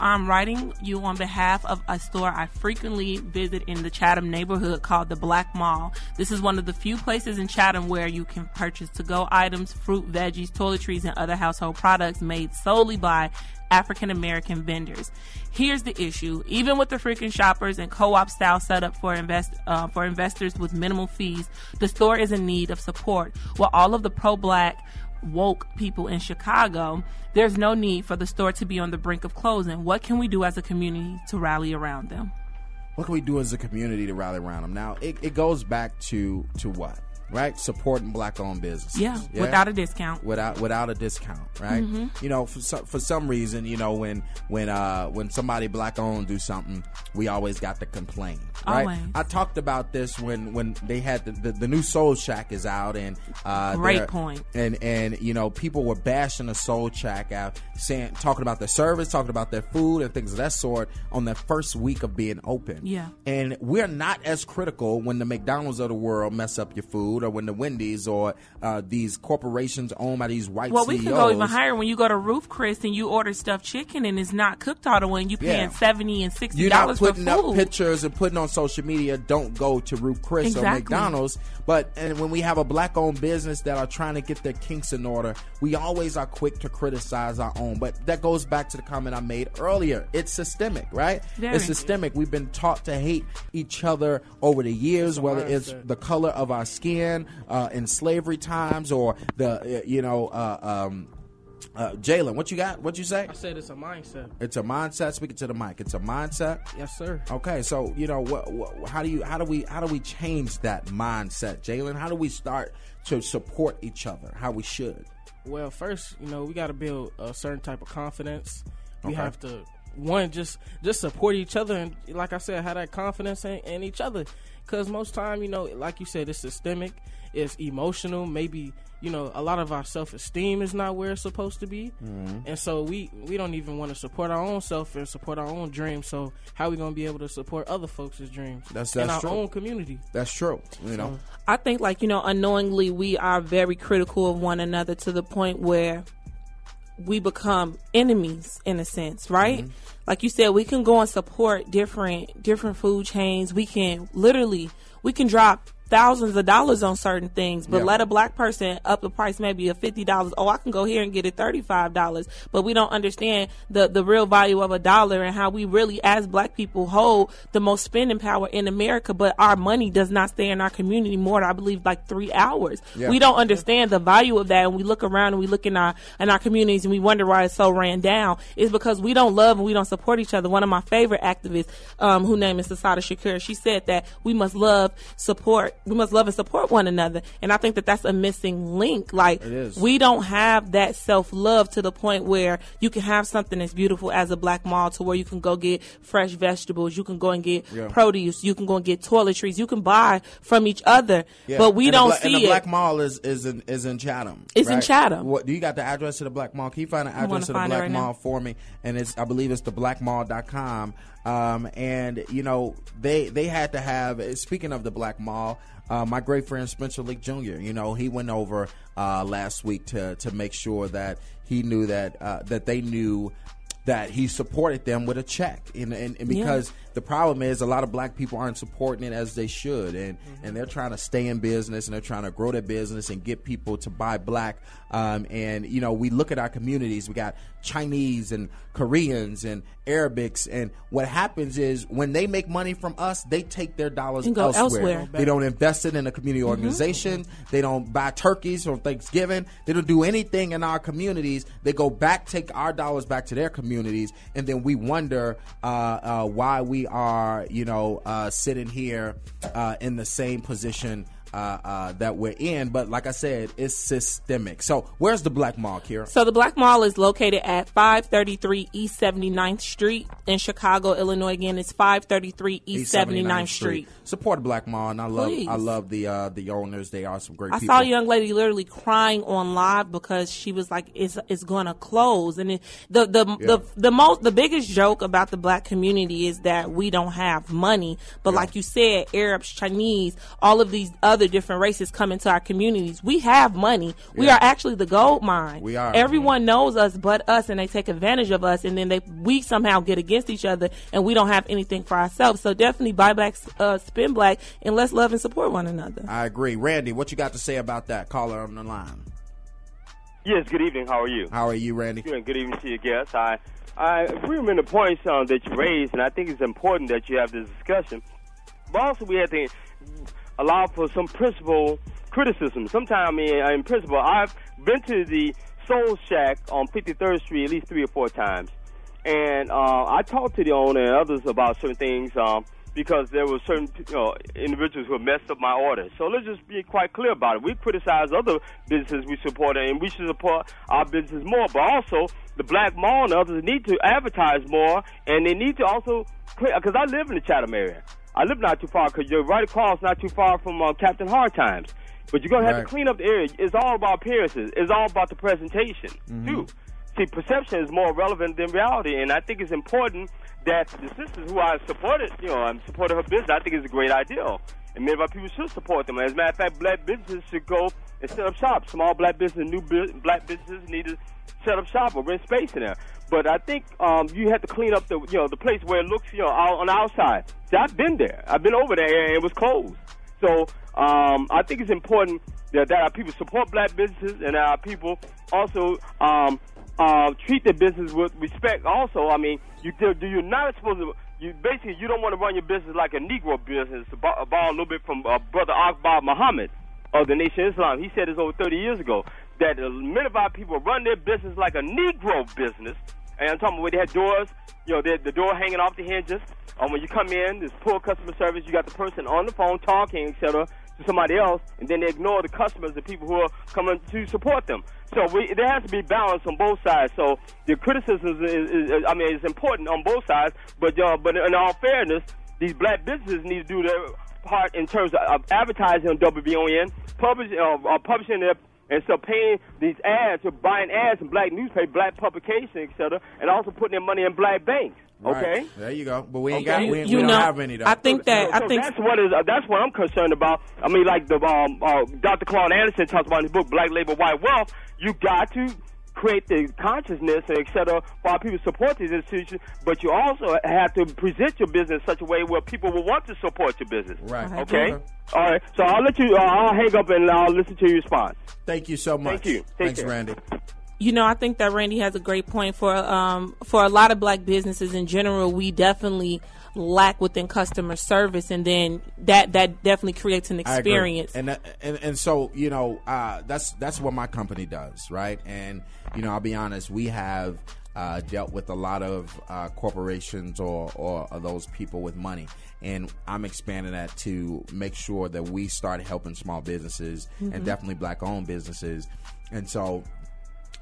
I'm writing you on behalf of a store I frequently visit in the Chatham neighborhood called the Black Mall. This is one of the few places in Chatham where you can purchase to go items, fruit, veggies, toiletries, and other household products made solely by African American vendors. Here's the issue: even with the freaking shoppers and co-op style setup for invest uh, for investors with minimal fees, the store is in need of support. While all of the pro-black woke people in Chicago, there's no need for the store to be on the brink of closing. What can we do as a community to rally around them? What can we do as a community to rally around them? Now, it, it goes back to to what? Right? Supporting black-owned businesses. Yeah, yeah, without a discount. Without without a discount, right? Mm-hmm. You know, for some, for some reason, you know, when when uh when somebody black-owned do something, we always got to complain, right? Always. I talked about this when when they had the the, the new Soul Shack is out, and uh, great point. And and you know, people were bashing the Soul Shack out, saying talking about their service, talking about their food and things of that sort on their first week of being open. Yeah, and we're not as critical when the McDonald's of the world mess up your food food or when the Wendy's or uh, these corporations owned by these white well, CEOs. we can go even higher. When you go to Ruth Chris and you order stuffed chicken and it's not cooked all the way, and you paying yeah. seventy and sixty dollars for food. You're not putting up pictures and putting on social media. Don't go to Ruth Chris exactly. or McDonald's. But and when we have a black-owned business that are trying to get their kinks in order, we always are quick to criticize our own. But that goes back to the comment I made earlier. It's systemic, right? Very. It's systemic. We've been taught to hate each other over the years, whether it's the color of our skin uh, in slavery times or the uh, you know. Uh, um, uh, Jalen, what you got? What you say? I said it's a mindset. It's a mindset. Speaking to the mic, it's a mindset. Yes, sir. Okay, so you know what, what? How do you? How do we? How do we change that mindset, Jalen? How do we start to support each other? How we should? Well, first, you know, we got to build a certain type of confidence. We okay. have to one just just support each other and, like I said, have that confidence in, in each other. Because most time, you know, like you said, it's systemic it's emotional. Maybe you know a lot of our self esteem is not where it's supposed to be, mm-hmm. and so we we don't even want to support our own self and support our own dreams. So how are we gonna be able to support other folks' dreams? That's that's in our true. own community. That's true. You know, I think like you know unknowingly we are very critical of one another to the point where we become enemies in a sense, right? Mm-hmm. Like you said, we can go and support different different food chains. We can literally we can drop thousands of dollars on certain things, but let a black person up the price maybe of fifty dollars. Oh, I can go here and get it thirty five dollars. But we don't understand the the real value of a dollar and how we really, as black people, hold the most spending power in America. But our money does not stay in our community more. I believe like three hours. Yeah. We don't understand the value of that, and we look around and we look in our in our communities and we wonder why it's so ran down. It's because we don't love and we don't support each other. One of my favorite activists, um, who name is Assata Shakur, she said that we must love, support, we must love and support one another. And I think that that's a missing link. Like we don't have that self love to the point where you can have something that's beautiful as a black mall to where you can go get fresh vegetables, you can go and get yeah. produce, you can go and get toiletries, you can buy from each other. Yeah. But we and don't bla- see and the it. black mall is is in is in Chatham. It's right? in Chatham. What do you got the address to the black mall? Can you find the address to the black right mall now. for me? And it's I believe it's the blackmall.com. Um, and you know they they had to have. Speaking of the black mall, uh, my great friend Spencer Leak Jr. You know he went over uh, last week to to make sure that he knew that uh, that they knew that he supported them with a check, and, and, and because. The problem is a lot of black people aren't supporting it as they should, and mm-hmm. and they're trying to stay in business and they're trying to grow their business and get people to buy black. Um, and you know, we look at our communities. We got Chinese and Koreans and Arabics, and what happens is when they make money from us, they take their dollars elsewhere. elsewhere. They don't invest it in a community Mm-hmm. organization. Mm-hmm. They don't buy turkeys for Thanksgiving. They don't do anything in our communities. They go back, take our dollars back to their communities, and then we wonder uh, uh, why we are, you know, uh, sitting here uh, in the same position uh, uh, that we're in. But like I said, it's systemic. So where's the Black Mall, Kira? So the Black Mall is located at 533 East 79th Street in Chicago, Illinois. Again, it's 533 East, 79th, Street. Support Black Mall, and I love Please. I love the uh, the owners. They are some great. I people. saw a young lady literally crying on live because she was like, "It's it's going to close." And it, the the Yeah. the the most the biggest joke about the black community is that we don't have money. But Yeah. like you said, Arabs, Chinese, all of these other other different races come into our communities. We have money. We Yeah. are actually the gold mine. We are. Everyone knows us but us, and they take advantage of us, and then they we somehow get against each other, and we don't have anything for ourselves. So definitely buy black, uh, spin black, and let's love and support one another. I agree. Randy, what you got to say about that? Caller on the line. Yes, good evening. How are you? How are you, Randy? Good, good evening to your guests. I, I agree with the points um, that you raised, and I think it's important that you have this discussion. But also, we have to allow for some principle criticism. Sometimes, I mean, in principle, I've been to the Soul Shack on 53rd Street at least three or four times, and uh, I talked to the owner and others about certain things. Um, because there were certain you know, individuals who messed up my order. So let's just be quite clear about it. We criticize other businesses we support, and we should support our business more. But also, the Black Mall and others need to advertise more, and they need to also because I live in the Chatham area. I live not too far because you're right across, not too far from uh, Captain Hard Times. But you're gonna have Right. to clean up the area. It's all about appearances. It's all about the presentation too. See, perception is more relevant than reality, and I think it's important that the sisters who I supported, you know, I'm supporting her business. I think it's a great idea, and many of our people should support them. As a matter of fact, black businesses should go and set up shop. Small black business, new bu- black businesses need to set up shop or rent space in there. But I think um, you have to clean up the, you know, the place where it looks, you know, on the outside. See, I've been there. I've been over there, and it was closed. So um, I think it's important that, that our people support black businesses and our people also um, uh, treat their business with respect. Also, I mean, you you're not supposed to. You basically you don't want to run your business like a Negro business. To borrow a little bit from uh, Brother Akbar Muhammad of the Nation of Islam. He said this over 30 years ago that uh, many of our people run their business like a Negro business. And I'm talking about where they had doors, you know, the, door hanging off the hinges. Um, when you come in, there's poor customer service. You got the person on the phone talking, etc., to somebody else, and then they ignore the customers, the people who are coming to support them. So we, there has to be balance on both sides. So the criticism is, is, is I mean, it's important on both sides. But uh, but in all fairness, these black businesses need to do their part in terms of, of advertising on WVON, publish, uh, uh, publishing their and so paying these ads or buying ads in black newspaper, black publications, et cetera, and also putting their money in black banks. Okay. Right. There you go. But we ain't Okay. got. We, You we don't know, have any though. I think that I So think that's what is uh, that's what I'm concerned about. I mean, like the um, uh, Dr. Claude Anderson talks about in his book Black Labor, White Wealth. You got to create the consciousness and et cetera for our people to support these institutions, but you also have to present your business in such a way where people will want to support your business. Right. Okay. All right. So I'll let you. Uh, I'll hang up and I'll listen to your response. Thank you so much. Thank you. Take Thanks, care. Randy. you know, I think that Randy has a great point for um for a lot of black businesses in general. We definitely lack within customer service, and then that that definitely creates an experience. And, that- and and so you know uh, that's that's what my company does, right? And you know I'll be honest, we have uh, dealt with a lot of uh, corporations or, or or those people with money, and I'm expanding that to make sure that we start helping small businesses and definitely black owned businesses. And so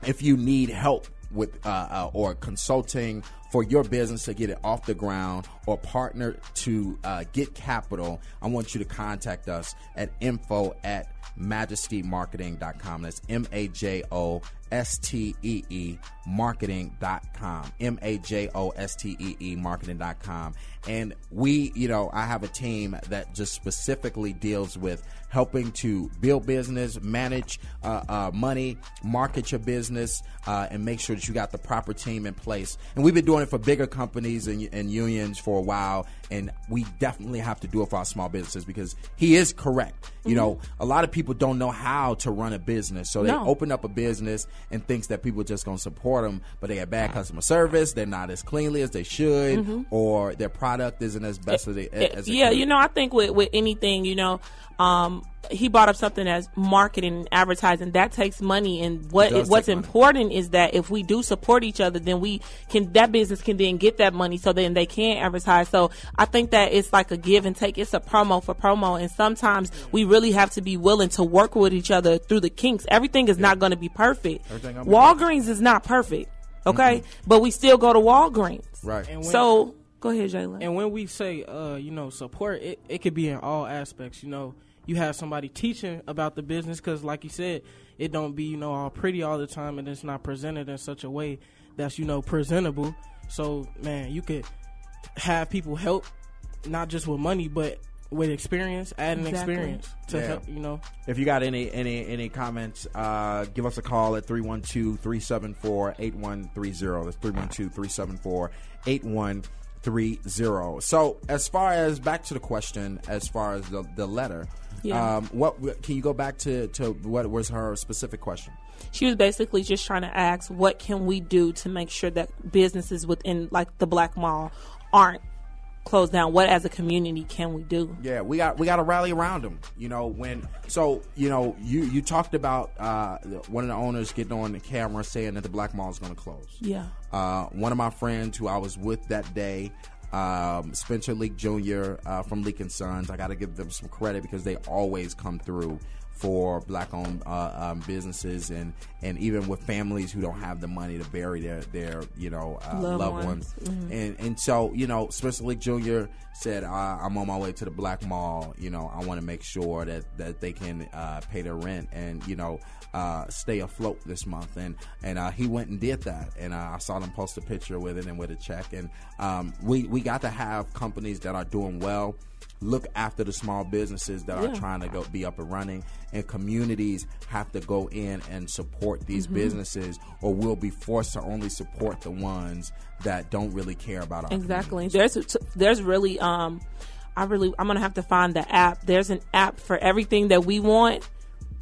if you need help with uh, uh, or consulting for your business to get it off the ground or partner to uh, get capital, I want you to contact us at info at majestymarketing.com. That's M A J O S T E E marketing.com. M A J O S T E E marketing.com. And we, you know, I have a team that just specifically deals with helping to build business, manage uh, uh, money, market your business, uh, and make sure that you got the proper team in place. And we've been doing it for bigger companies and, and unions for a while, and we definitely have to do it for our small businesses because he is correct. You know, a lot of people don't know how to run a business, so they No. open up a business and thinks that people are just going to support them, but they have bad customer service. They're not as cleanly as they should, or their product isn't as best as they as it yeah, could. you know, I think with with anything, you know, um, he brought up something as marketing and advertising. That takes money, and what It what's take money. important is that if we do support each other, then we can that business can then get that money, so then they can advertise. So I think that it's like a give and take. It's a promo for promo, and sometimes we really have to be willing to work with each other through the kinks. Everything is not going to be perfect. Everything be Walgreens is not perfect, okay, but we still go to Walgreens. right. And when- So go ahead, Jalen. And when we say, uh, you know, support, it, it could be in all aspects. You know, you have somebody teaching about the business because, like you said, it don't be, you know, all pretty all the time and it's not presented in such a way that's, you know, presentable. So, man, you could have people help, not just with money, but with experience, adding Exactly. experience to Yeah. help. You know, If you got any any any comments, uh, give us a call at 312-374-8130. That's 312-374-8130. So as far as back to the question, as far as the, the letter, Yeah. um, what can you go back to, to what was her specific question? she was basically just trying to ask what can we do to make sure that businesses within like the black mall aren't closed down what as a community can we do Yeah, we got we got to rally around them. You know when so you know you you talked about uh, one of the owners getting on the camera saying that the black mall is going to close. yeah Uh, one of my friends who I was with that day, um, Spencer Leak Jr. Uh, from Leak and Sons. I got to give them some credit because they always come through for black-owned uh, um, businesses and and even with families who don't have the money to bury their their you know uh, Loved loved ones. ones. And and so you know Spencer Leak Jr. said uh, I'm on my way to the black mall. You know I want to make sure that that they can uh, pay their rent and you know uh, stay afloat this month. And and uh, he went and did that. And uh, I saw them post a picture with it and with a check. And um, we we got to have companies that are doing well. Look after the small businesses that Yeah. are trying to go be up and running, and communities have to go in and support these Mm-hmm. businesses, or we'll be forced to only support the ones that don't really care about our exactly there's there's really um i really i'm gonna have to find the app there's an app for everything that we want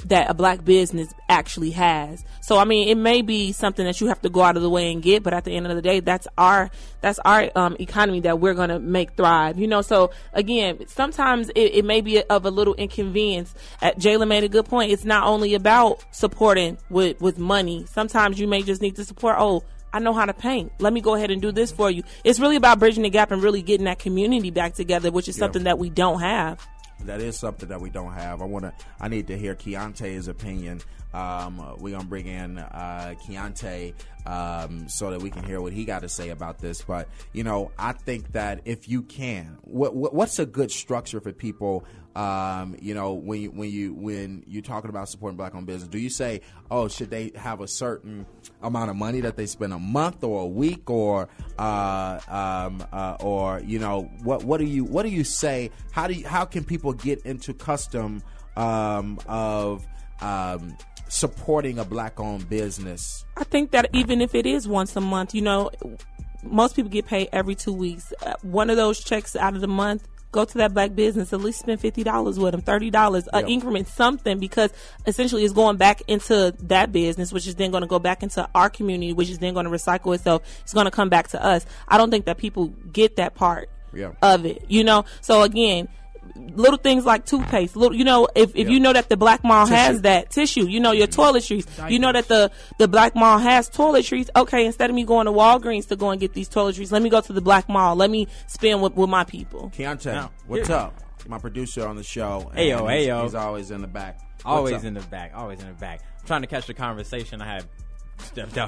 that a black business actually has so i mean it may be something that you have to go out of the way and get but at the end of the day that's our that's our um, economy that we're gonna make thrive you know so again sometimes it, it may be of a little inconvenience at Jalen made a good point it's not only about supporting with with money sometimes you may just need to support oh I know how to paint. Let me go ahead and do this for you. It's really about bridging the gap and really getting that community back together, which is something that we don't have. That is something that we don't have. I want to. I need to hear Keontae's opinion. Um, we're gonna bring in uh, Keontae um, so that we can hear what he got to say about this. But you know, I think that if you can, what what's a good structure for people? Um, you know, when you when you when you're talking about supporting black-owned business, do you say, oh, should they have a certain amount of money that they spend a month or a week or uh, um, uh, or you know what what do you what do you say? How do you, how can people get into custom um, of um, supporting a black-owned business? I think that even if it is once a month, you know, most people get paid every two weeks. Uh, one of those checks out of the month, go to that black business, at least spend fifty dollars with them, thirty dollars, an increment, something, because essentially it's going back into that business, which is then going to go back into our community, which is then going to recycle itself. It's going to come back to us. I don't think that people get that part Yeah. of it, you know. So again. Little things like toothpaste, little you know, if, if Yeah. you know that the black mall has that tissue, you know your toiletries, you know that the the black mall has toiletries. Okay, instead of me going to Walgreens to go and get these toiletries, let me go to the black mall. Let me spend with, with my people. Keontae, Now, what's here- up? My producer on the show. and Ayo, he's, ayo. He's always in the back. What's Always up? in the back. Always in the back. I'm trying to catch the conversation. I had stepped out for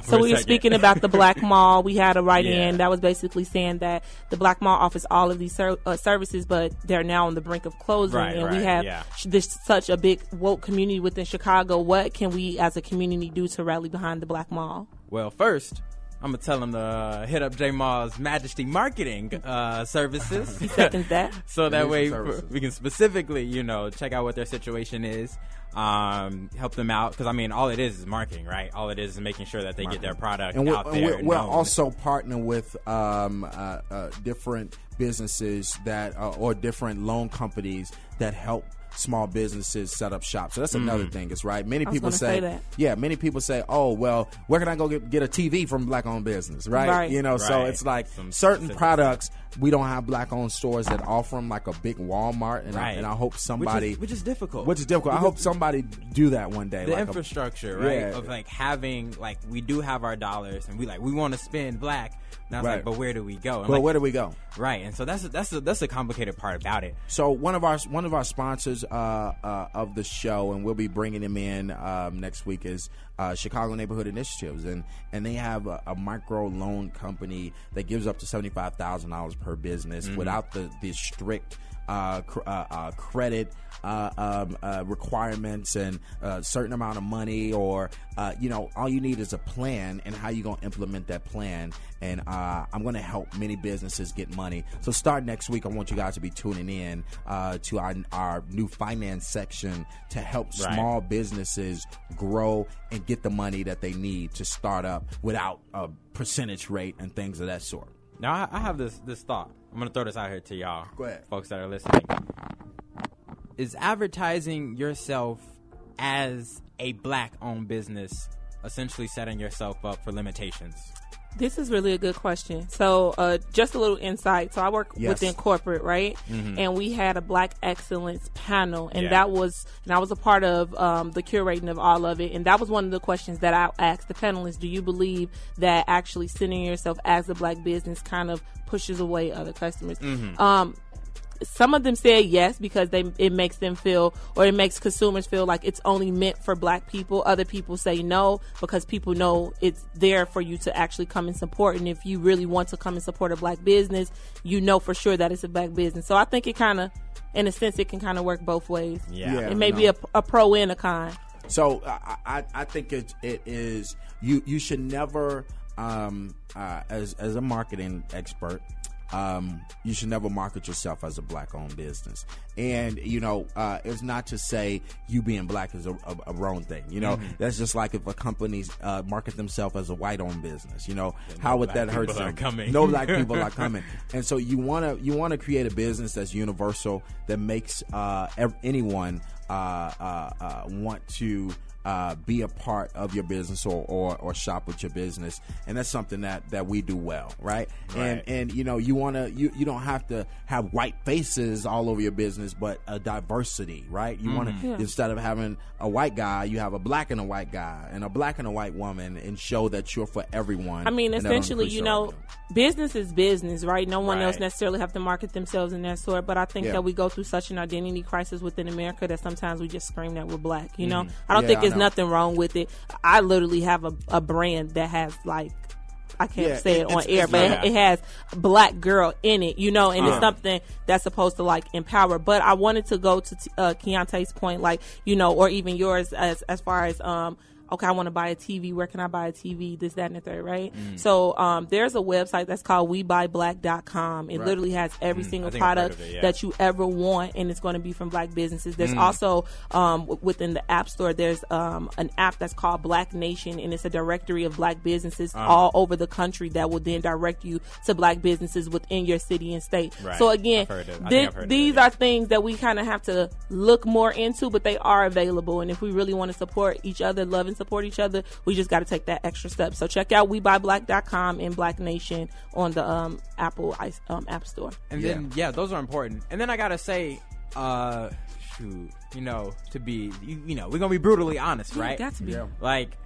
So we were speaking about the black mall. We had a write in Yeah. that was basically saying that the black mall offers all of these ser- uh, services, but they're now on the brink of closing. Right, and we have yeah. sh- this such a big woke community within Chicago. What can we as a community do to rally behind the black mall? Well, first, I'm gonna tell him to uh, hit up J Ma's Majesty Marketing uh, services. That. so that way services. we can specifically, you know, check out what their situation is, um, help them out. Because I mean, all it is is marketing, right? All it is is making sure that they get their product and out there. we're, we're known. also partnering with um, uh, uh, different businesses that uh, or different loan companies that help small businesses set up shops. So that's mm. another thing. It's right. Many was people say, say that. yeah. Many people say, oh well, where can I go get, get a TV from black owned business? Right. Right. You know. So it's like Some certain specific products we don't have black owned stores that offer them like a big Walmart, and, I, and I hope somebody. which is, which is difficult. which is difficult. I hope somebody do that one day. the like a- infrastructure, right? Yeah. Of like having like we do have our dollars and we like we want to spend black. Now it's Right. like, but where do we go? And well, like, where do we go? right, and so that's that's a, that's the complicated part about it. So one of our one of our sponsors uh, uh, of the show, and we'll be bringing him in um, next week, is uh, Chicago Neighborhood Initiatives, and and they have a, a micro loan company that gives up to seventy five thousand dollars per business without the the strict uh, cr- uh, uh, credit uh, um, uh, requirements and a certain amount of money, or uh, you know, all you need is a plan and how you're gonna implement that plan. And uh, I'm gonna help many businesses get money. So start next week. I want you guys to be tuning in uh, to our our new finance section to help Right. small businesses grow and get the money that they need to start up without a percentage rate and things of that sort. Now I, I have this this thought. I'm gonna throw this out here to y'all, Go ahead. folks that are listening. Is advertising yourself as a black-owned business essentially setting yourself up for limitations? This is really a good question. So, uh, just a little insight. So, I work Yes. within corporate, right? And we had a Black Excellence panel, and Yeah. that was, and I was a part of um, the curating of all of it. And that was one of the questions that I asked the panelists: Do you believe that actually centering yourself as a black business kind of pushes away other customers? Um, some of them said yes because they it makes them feel or it makes consumers feel like it's only meant for black people. Other people say no because people know it's there for you to actually come and support. And if you really want to come and support a black business, you know for sure that it's a black business. So I think it kind of, in a sense, it can kind of work both ways. Yeah. Yeah. it may be a, a pro and a con. So I, I, I think it, it is you you should never um, uh, as as a marketing expert um, you should never market yourself as a black owned business. And you know uh, it's not to say you being black is a, a, a wrong thing you know? That's just like if a company uh, market themselves as a white owned business you know? How would that hurt them? coming. no black people are coming. And so you want to you want to create a business that's universal that makes uh, ev- anyone uh, uh, uh, want to uh, be a part of your business or, or, or shop with your business, and that's something that, that we do well, right? And Right. and you know you want to you, you don't have to have white faces all over your business, but a diversity, right? You want to Yeah. instead of having a white guy, you have a black and a white guy and a black and a white woman, and show that you're for everyone. I mean, essentially, you know, business is business, right? No one else necessarily have to market themselves in that sort. But I think Yeah. that we go through such an identity crisis within America that sometimes we just scream that we're black. You know, I don't Yeah, think I there's know. Nothing wrong with it. I literally have a, a brand that has like. I can't Yeah, say it- it, on air, but yeah. it, it has black girl in it, you know, and Uh-huh. it's something that's supposed to like empower. But I wanted to go to t- uh, Keontae's point, like you know, or even yours as as far as um, okay, I want to buy a TV. Where can I buy a TV? This, that, and the third, right? Mm. So um, there's a website that's called WeBuyBlack.com. It literally has every single Mm. think product it, yeah. that you ever want, and it's going to be from black businesses. There's Mm. also um, w- within the App Store, there's um, an app that's called Black Nation, and it's a directory of black businesses Uh. all over the country that will then direct you to black businesses within your city and state. Right. So again, I've heard of- I think thi- I've heard of it, these yeah. are things that we kind of have to look more into, but they are available. And if we really want to support each other, love and support each other, we just got to take that extra step. So check out WeBuyBlack.com and Black Nation on the um, Apple um, App Store. And Yeah. then yeah, those are important. And then I gotta say, uh, shoot, you know, to be you, you know, we're gonna be brutally honest, Yeah, right? got to be. Yeah. Like,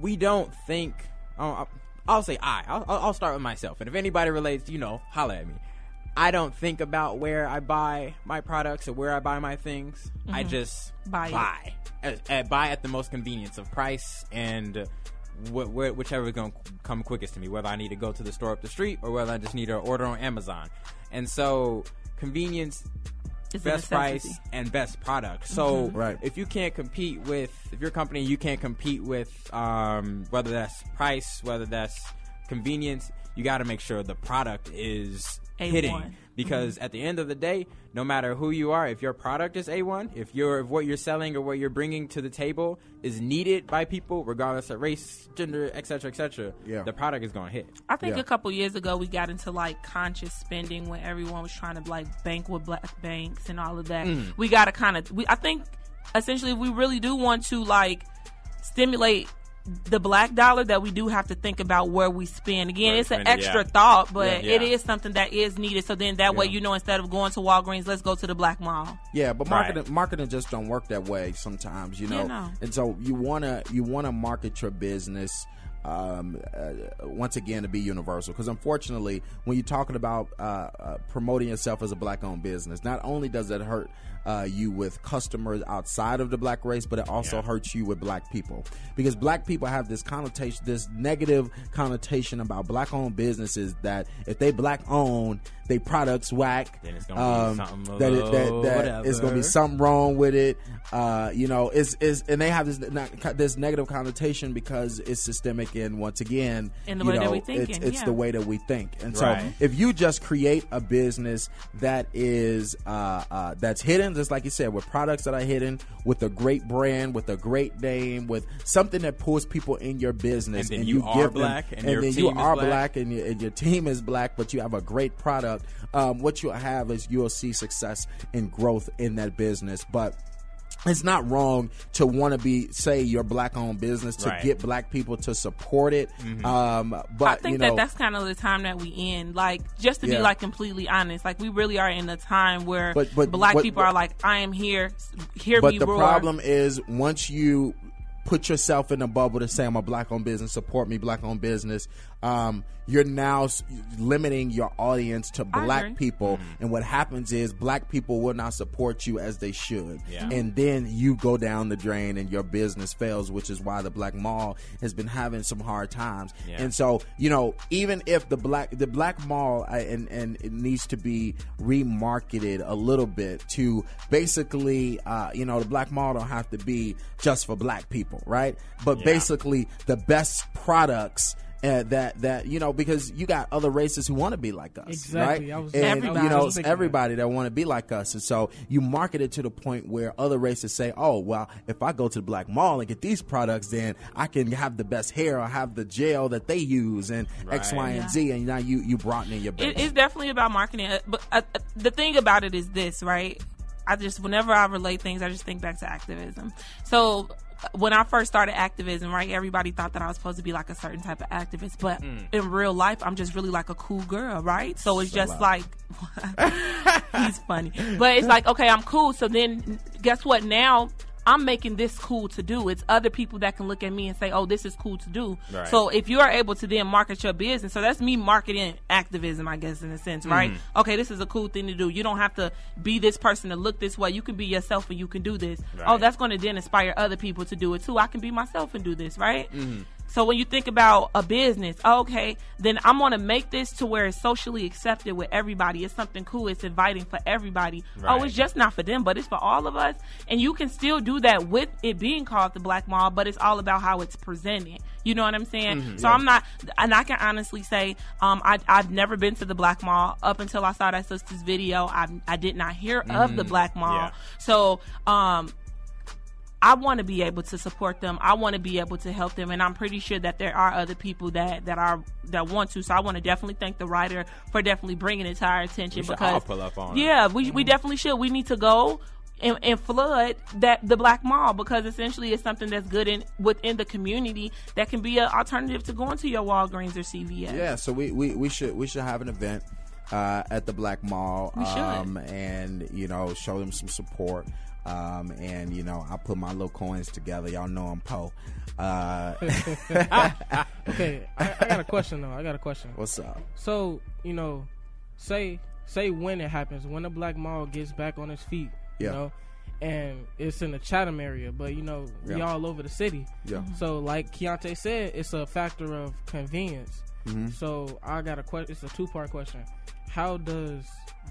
we don't think. Oh, I'll, I'll say I. I'll, I'll I'll start with myself. And if anybody relates, you know, holla at me. I don't think about where I buy my products or where I buy my things. I just Mm-hmm. Buy it. buy. At, at- buy at the most convenience of price and wh- wh- whichever is going to come quickest to me. Whether I need to go to the store up the street or whether I just need to order on Amazon. And so convenience It's best price and best product. So Right. if you can't compete with if your company you can't compete with um, whether that's price, whether that's convenience, you got to make sure the product is A1. hitting because at the end of the day, no matter who you are, if your product is A1, if your if what you're selling or what you're bringing to the table is needed by people regardless of race, gender, etc., etc., Yeah. the product is going to hit. I think Yeah. a couple years ago we got into like conscious spending when everyone was trying to like bank with black banks and all of that. Mm. We got to kind of we I think essentially if we really do want to like stimulate the black dollar that we do have to think about where we spend. Again, Where it's an spend extra yeah. thought, but Yeah. it is something that is needed. So then that way you know instead of going to Walgreens, let's go to the black mall. Yeah, but Right. marketing marketing just don't work that way sometimes, you know. Yeah, no. And so you wanna you wanna market your business um, uh, once again to be universal. Because unfortunately, when you're talking about uh, uh, promoting yourself as a black-owned business, not only does it hurt uh, you with customers outside of the black race, but it also Yeah. hurts you with black people because black people have this connotation, this negative connotation about black-owned businesses that if they black-owned, they products whack. Then it's gonna be something that, it, that, that it's gonna be something wrong with it. Uh, you know, it's, it's and they have this this negative connotation because it's systemic and once again, In the you way that know, we it's, it's yeah. the way that we think. And so, Right. if you just create a business that is uh, uh, that's hidden, just like you said, with products that are hidden, with a great brand, with a great name, with something that pulls people in your business, And then you are give them- black and and your then you is are black. black and your, and your team is black, but you have a great product. Um, what you'll have is you'll see success and growth in that business, but. It's not wrong to want to be, say, your black-owned business to Right. Mm-hmm. get black people to support it. Um, but I think you know, that that's kind of the time that we in. Like, just to Yeah. be like completely honest, like we really are in a time where But- but black what- people are like, I am here, hear But me the roar. problem is once you put yourself in a bubble to say I'm a black owned business, support me, black owned business, um, you're now s- limiting your audience to I black agree. people. And what happens is black people will not support you as they should. Yeah. And then you go down the drain and your business fails, which is why the black mall has been having some hard times. Yeah. And so, you know, even if the black the black mall uh, and and it needs to be remarketed a little bit to basically, uh, you know, the black mall don't have to be just for black people, right? But Yeah. basically, the best products. Uh, that that you know because you got other races who want to be like us, Exactly. right? I was- and Everybody. you know I was thinking that. everybody that want to be like us, and so you market it to the point where other races say, "Oh, well, if I go to the black mall and get these products, then I can have the best hair or have the gel that they use and X, Right. Y, and Yeah. Z." And now you you brought in your best. It, it's definitely about marketing. Uh, But uh, uh, the thing about it is this, right? I just whenever I relate things, I just think back to activism. So when I first started activism, right, everybody thought that I was supposed to be like a certain type of activist, but hmm. in real life, I'm just really like a cool girl, right? So it's just like he's funny, but it's like okay, I'm cool. So then, guess what? Now. I'm making this cool to do. It's other people that can look at me and say, "Oh, this is cool to do." Right. So if you are able to then market your business, so that's me marketing activism, I guess, in a sense, right? Mm-hmm. Okay, this is a cool thing to do. You don't have to be this person to look this way. You can be yourself and you can do this. Oh, that's going to then inspire other people to do it too. I can be myself and do this, right? Mm-hmm. So when you think about a business, okay, then I'm going to make this to where it's socially accepted with everybody. It's something cool. It's inviting for everybody. Oh, it's just not for them, but it's for all of us. And you can still do that with it being called the Black Mall, but it's all about how it's presented. You know what I'm saying? Mm-hmm. so I'm not, and I can honestly say, um, I, I've never been to the Black Mall up until I saw that sister's video. I, I did not hear of the Black Mall. Mm-hmm. Yeah. So, um, I want to be able to support them. I want to be able to help them, and I'm pretty sure that there are other people that that are that want to. So I want to definitely thank the writer for definitely bringing it to our attention We should because all pull up on it. yeah, we we definitely should. We need to go. And, and flood that the black mall because essentially it's something that's good in within the community that can be an alternative to going to your Walgreens or CVS. Yeah, so we, we, we should we should have an event uh, at the Black Mall, We um, and you know show them some support. Um, and you know I put my little coins together. Y'all know I'm Poe. Uh, Okay, I, I got a question though. I got a question. what's up? So you know, say say when it happens, when the black mall gets back on its feet, you know, and it's in the Chatham area, but you know, we Yeah. all over the city. Yeah. So like Keontae said, it's a factor of convenience. Mm-hmm. So I got a question. It's a two part question. How does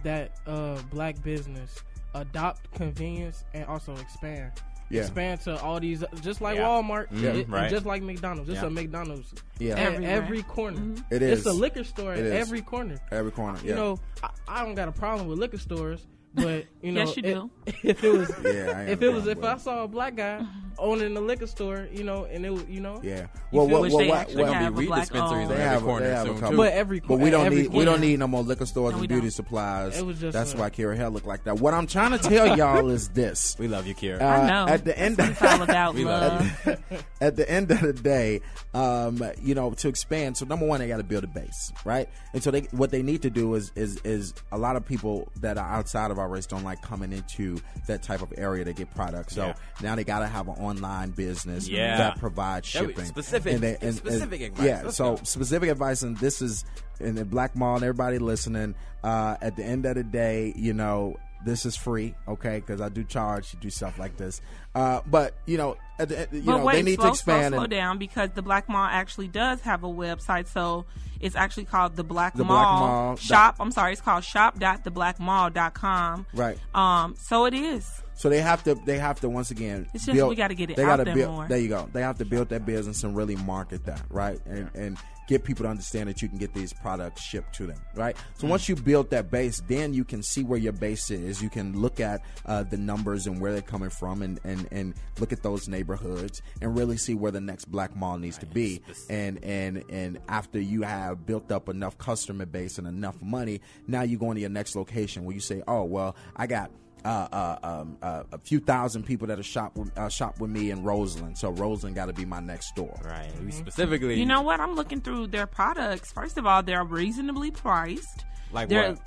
that uh, black business adopt convenience and also expand? Yeah. Expand to all these, just like Yeah. Walmart, Yeah. it- Right. just like McDonald's. It's Yeah. a McDonald's Yeah. at every corner. Mm-hmm. It It's is. a liquor store at every corner. Every corner. Yeah. You know, I, I don't got a problem with liquor stores, but you know, Yes, you if- do. If it was, Yeah, if it was, if I saw a black guy mm-hmm. Owning a liquor store, you know, and it, was, you know, yeah. You Well, feel what, Which what, they what, actually what- have There'll be a black dispensaries owned. in They every have, corner they have a soon, couple. too. But every but we don't every need we don't corner. need no more liquor stores No, and we beauty don't. supplies. It was just That's why Kira hair look like that. What I'm trying to tell y'all is this. We love you, Kira. Uh, I know. At the end, It's all about We love love. at the end of the day, um, you know, to expand. So number one, they got to build a base, right? And so they, what they need to do is, is, is a lot of people that are outside of our race don't like coming into that type of area to get products. So Yeah. now they got to have an online business Yeah. that provides That was shipping. specific- they- specific advice. Yeah, Let's so go. specific advice, and this is in the Black Mall and everybody listening. Uh, at the end of the day, you know, this is free, okay? Because I do charge to do stuff like this. Uh, but you know, at the, you but know, wait, they need slow, to expand. Slow, slow and- down because the Black Mall actually does have a website. So it's actually called the Black The Black Mall, Mall Shop. I'm sorry, it's called shop.theblackmall.com. Right. Um. So it is. So they have to. They have to once again. It's just build, we gotta get it they out gotta there build, more. There you go. They have to build that business and really market that, right? And and get people to understand that you can get these products shipped to them, right? So once you build that base, then you can see where your base is. You can look at uh, the numbers and where they're coming from, and and and look at those neighborhoods and really see where the next black mall needs to be. And and and after you have built up enough customer base and enough money, now you go into your next location where you say, oh well, I got uh, uh, um, uh, a few thousand people that are shop with, uh, shop with me in Roseland. So Roseland got to be my next door. Right. We specifically. You know what? I'm looking through their products. First of all, they're reasonably priced. like they're- what?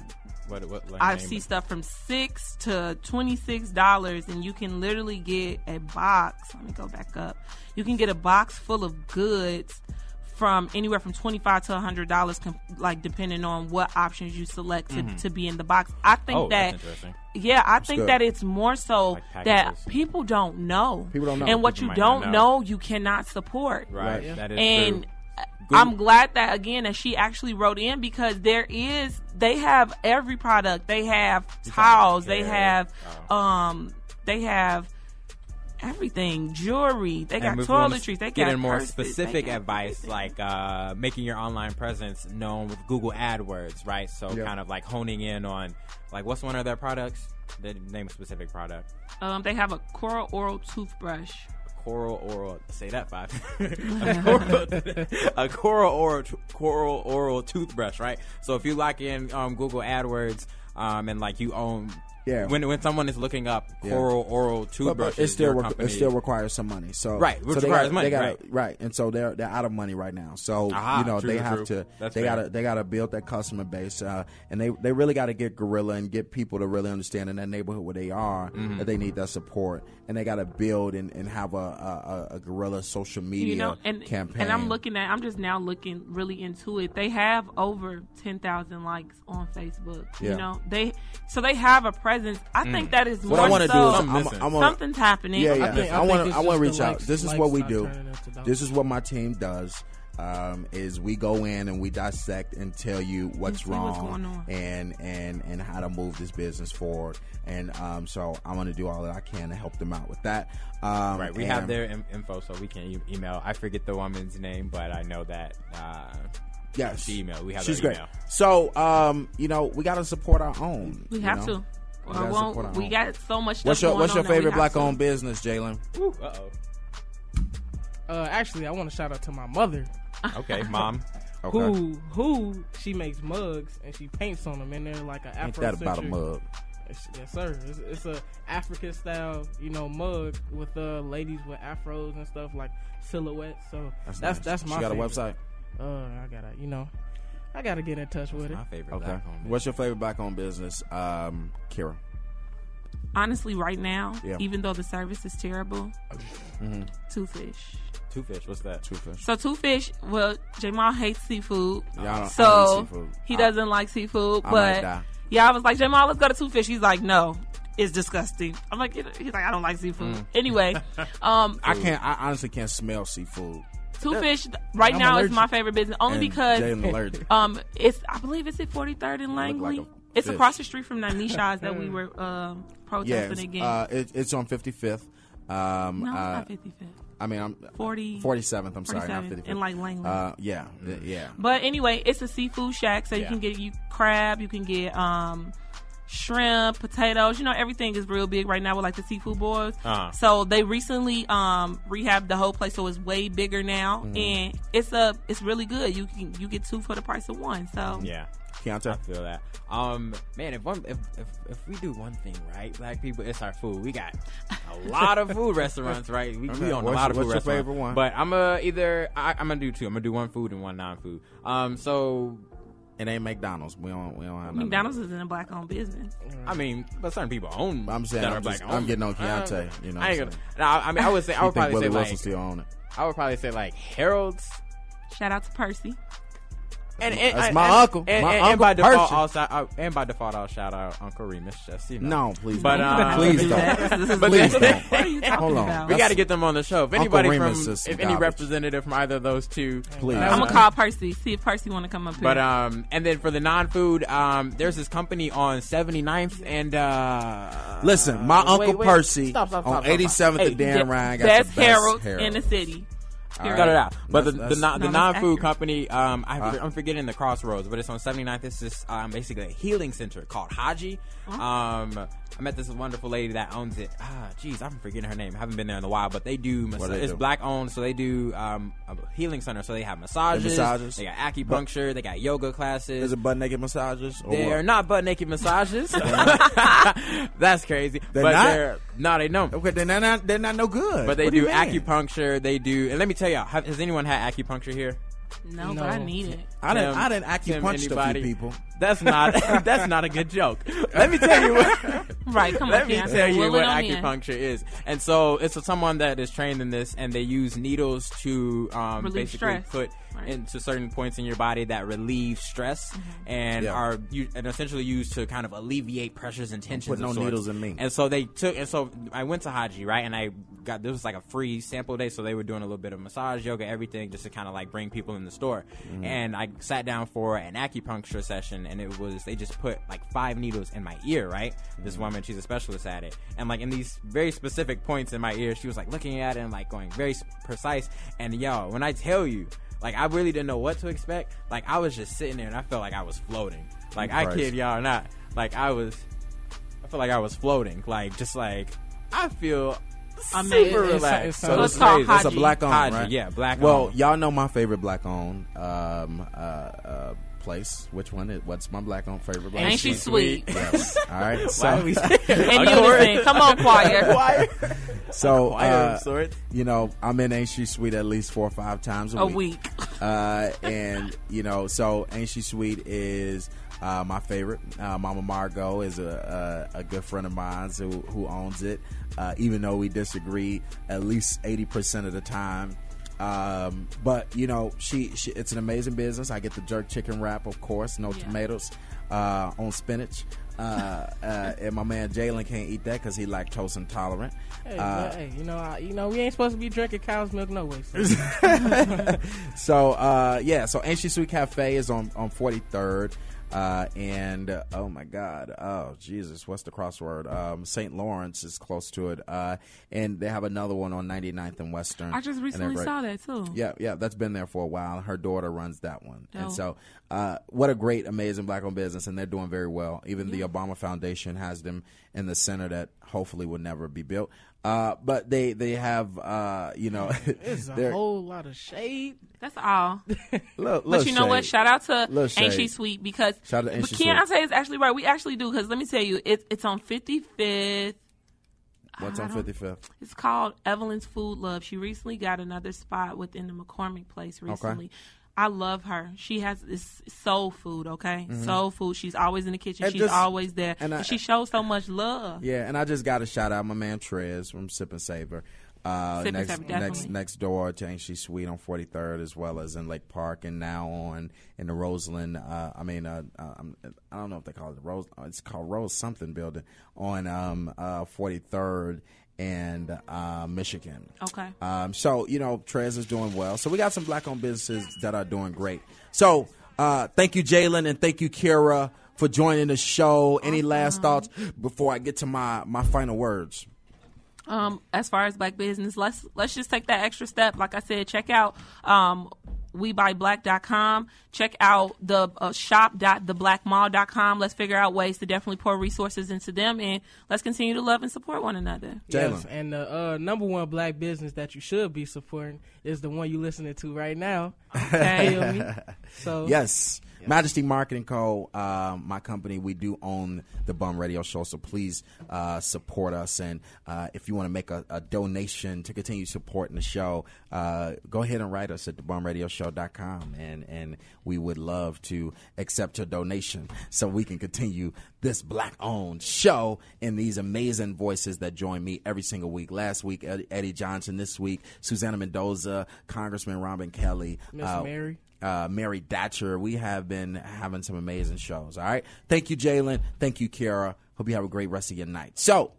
What? What? Like I see it. stuff from six to twenty six dollars, and you can literally get a box. Let me go back up. You can get a box full of goods from anywhere from twenty five to hundred dollars, like depending on what options you select to, to be in the box. I think Oh, that that's interesting. yeah, I think good. that it's more so Like that people don't know. People don't know. and what People you don't know. know. you cannot support. Right. Yeah. That is And true. I'm glad that again that she actually wrote in because there is they have every product. They have towels. They have Oh. um they have everything jewelry. They got and if we wanna toiletries. They got in more purses, specific advice, everything. like uh, making your online presence known with Google AdWords, right? So Yeah. kind of like honing in on, like, what's one of their products? The name a specific product. um they have a coral oral toothbrush. Coral oral. Say that five. a, coral, a coral oral coral oral toothbrush, right? So if you lock in um, Google AdWords, um, and like you own. Yeah. When when someone is looking up Yeah. coral oral But, toothbrushes, but it still requ- it still requires some money. So Right, which so they requires gotta- money, They gotta, right. and so they're they're out of money right now. So Aha, you know true, they true, have to That's they fair. gotta they gotta build that customer base, uh, and they they really got to get guerrilla and get people to really understand in that neighborhood where they are Mm-hmm. that they need that support, and they got to build and, and have a, a, a- a guerrilla social media you know, and campaign. and I'm looking at, I'm just now looking really into it. They have over ten thousand likes on Facebook. Yeah. You know, they so they have a presence. I mm. think that is more What I want to so do is Something I'm. I'm gonna, something's happening. Yeah, yeah. I, think- I think want to. I want to reach out. This is what we do. turning into dollars. This is what my team does. Um, is we go in and we dissect and tell you what's see what's wrong going and and and how to move this business forward. And um, so I'm going to do all that I can to help them out with that. Um, Right, we and- have their im- info, so we can e- email. I forget the woman's name, but I know that. Uh, yes, the email. We have She's their great. email. So um, you know, we got to support our own. we have know? to. Or gotta won't- our we own. got so much stuff What's your going What's your on favorite black-owned business, Jalen? Uh oh. Uh, actually, I want to shout out to my mother, Okay, mom. Okay. who who she makes mugs and she paints on them, and they're like an Ain't Afro. that about a mug? Yes, yes, sir. It's, it's a African style, you know, mug with uh ladies with afros and stuff like silhouettes. So that's that's, nice. my. She got a website. Uh, I gotta, you know, I gotta get in touch with it. My favorite. Okay. black What's your favorite black owned business, um, Kira? Honestly, right now, Yeah. even though the service is terrible, Mm-hmm. two fish. Two fish. What's that? Two fish. So two fish. Well, Jamal hates seafood, Yeah, I don't- I don't so eat seafood. he doesn't like seafood. I but yeah, I was like, Jamal, let's go to two fish. He's like, no, it's disgusting. I'm like, he's like, I don't like seafood. Mm. Anyway, um, I can't. I honestly can't smell seafood. two fish right I'm now is my favorite business only And because um, it's I believe it's at 43rd and Langley. a it's fish. across the street from Nanisha's that we were um, Yeah, protesting it's, again. uh, it, it's on 55th. Um, no, uh, it's not 55th. I mean, I'm 40 47th. I'm sorry, not 47th 55th. in like Langley. uh, yeah, th- yeah. But anyway, it's a seafood shack, so you Yeah. can get you crab, you can get um shrimp, potatoes. You know, everything is real big right now with like the seafood boys. Uh-huh. So they recently um rehabbed the whole place, so it's way bigger now, Mm-hmm. and it's a it's really good. You can you get two for the price of one. So Yeah. I feel that. Um, man, if one, if, if if we do one thing right, black people, it's our food. We got a lot of food restaurants, right? We, we Okay, own a lot of your- food what's your restaurants. favorite one? But I'm gonna either I, I'm gonna do two. I'm gonna do one food and one non-food. Um, so It ain't McDonald's. We don't. We don't have nothing. McDonald's isn't a black owned business. I mean, but certain people own. I'm saying that I'm, are black just, I'm owned. getting on Keontae. Uh, you know, I ain't what gonna. I'm No, I mean, I would say I saying? would think probably Willie say Wilson like still own it? I would probably say like Harold's. Shout out to Percy. And, and That's my and- uncle. And, My and, and by Uncle default, Percy. I'll, shout- uh, and by default, I'll shout out Uncle Remus. Just you know. No, please, But, don't. uh, please do that. don't. But please don't. What are you talking Hold on. about? We got to get them on the show. If anybody from, is some if any garbage. representative from either of those two, Please. I'm uh, gonna call Percy. See if Percy want to come up here. But um, and then for the non-food, um, there's this company on 79th and uh, Listen, my wait, Uncle wait. Percy Stop, stop, on stop, stop, 87th and Dan The Ryan got best the best Harold Harold. in the city. All Period. Got it out. But the, That's- the, non, No, the that's non-food company, um, I, Huh? I'm forgetting the crossroads, but it's on 79th. It's this um, basically a healing center called Haji. Um, I met this wonderful lady that owns it. Ah, jeez, I'm forgetting her name. I haven't been there in a while, but they do. Massa- What they it's do? black owned, so they do um, a healing center. So they have massages. massages? They got acupuncture. they got yoga classes. Is it butt naked massages? Or They're what? not butt naked massages. That's crazy. They're but not? they're no, they don't. Okay, they're not. They're not no good. But they What do you acupuncture. They do, and let me tell y'all, have, has anyone had acupuncture here? No, No. but I need it. I didn't. I didn't Tim, acupuncture a few anybody? people. That's not that's not a good joke. Let me tell you what. Right, come Let on, me Keontae. tell you Will what it in. acupuncture is. And so it's someone that is trained in this, and they use needles to um, basically stress. put Right. into certain points in your body that relieve stress Mm-hmm. and Yeah. are u- and essentially used to kind of alleviate pressures and tensions. put no sorts. needles in me. And so they took, and so I went to Haji, right? And I got this was like a free sample day, so they were doing a little bit of massage, yoga, everything, just to kind of like bring people in the store. Mm-hmm. And I sat down for an acupuncture session, and it was they just put like five needles in my ear, right? This Mm-hmm. woman, she's a specialist at it, and like in these very specific points in my ear, she was like looking at it and like going very precise. And yo, when I tell you. Like I really didn't know what to expect. Like I was just sitting there and I felt like I was floating. Like I kid y'all not. Like I was I felt like I was floating. Like just like I feel I mean, super it- relaxed. it's- so So this it's is called crazy. It's a black owned, right? yeah, black Well, owned. y'all know my favorite black owned um, uh, uh, place. Which one? Is, what's my black on favorite? Black Ain't she owned? sweet? Yes. All right. Why So, are we In unison. Come on, choir. so Choir uh, of you know, I'm in Ain't She Sweet at least four or five times a, A week. uh, and you know, so Ain't She Sweet is uh, my favorite. Uh, Mama Margot is a, a a good friend of mine who who owns it. Uh, even though we disagree at least eighty percent of the time. Um, but you know, she, she it's an amazing business. I get the jerk chicken wrap, of course, no Yeah. tomatoes, uh, on spinach. Uh, uh, and my man Jalen can't eat that because he lactose intolerant. Hey, Uh, hey, you know, I, you know, we ain't supposed to be drinking cow's milk no way. So. so uh, yeah, so Ain't She Sweet Cafe is on on Forty Third, uh, and uh, oh my God, oh Jesus, what's the crossword? Um, St. Lawrence is close to it, uh, and they have another one on 99th and Western. I just recently saw that too. Yeah, yeah, that's been there for a while. Her daughter runs that one, and so uh, what a great, amazing black-owned business, and they're doing very well. Even the Obama Foundation has them in the center that hopefully will never be built. Uh, but they they have uh, you know, It's a whole lot of shade. That's all. little- But little you know what? Shout out to Little Ain't She. Sweet because Shout out to Ain't but She Sweet. Keontae is actually right. We actually do because let me tell you, it's it's on 55th. What's I on 55th? It's called Evelyn's Food Love. She recently got another spot within the McCormick place recently. I love her. She has this soul food, okay? Soul food. She's always in the kitchen. Mm-hmm. And She's just- always there. and I- And she shows so much love. Yeah, and I just got to shout out my man Trez from Sip and Savor. Uh, Sip and next, Savor, next, next door to Ain't She Sweet on 43rd, as well as in Lake Park, and now on in the Roseland. Uh, I mean, uh, uh, I'm- I don't know if they call it the Rose. uh, It's called Rose something building on um, uh, 43rd and uh, Michigan. Okay. Um, so you know, Trez is doing well. So we got some black-owned businesses that are doing great. So uh, thank you, Jalen, and thank you, Kira, for joining the show. Any last thoughts before I get to my my final words? um, as far as black business, let's let's just take that extra step. Like I said, check out um, webuyBlack.com. Check out the uh, shop.theblackmall.com. Let's figure out ways to definitely pour resources into them, and let's continue to love and support one another. Yes, and the uh, number one black business that you should be supporting is the one you listening to right now. Okay. Feel me? So Yes. Majesty Marketing Co. Um, my company, we do own the Bum Radio Show, so please uh, support us. And uh, if you want to make a, a donation to continue supporting the show, uh, go ahead and write us at thebumradioshow.com, and and we would love to accept your donation so we can continue this black owned show and these amazing voices that join me every single week. Last week, Eddie Johnson. This week, Susana Mendoza, Congressman Robin Kelly, Miss uh, Mary. Uh, Mary Datcher. We have been having some amazing shows. All right. Thank you, Jalen. Thank you, Kara. Hope you have a great rest of your night. So,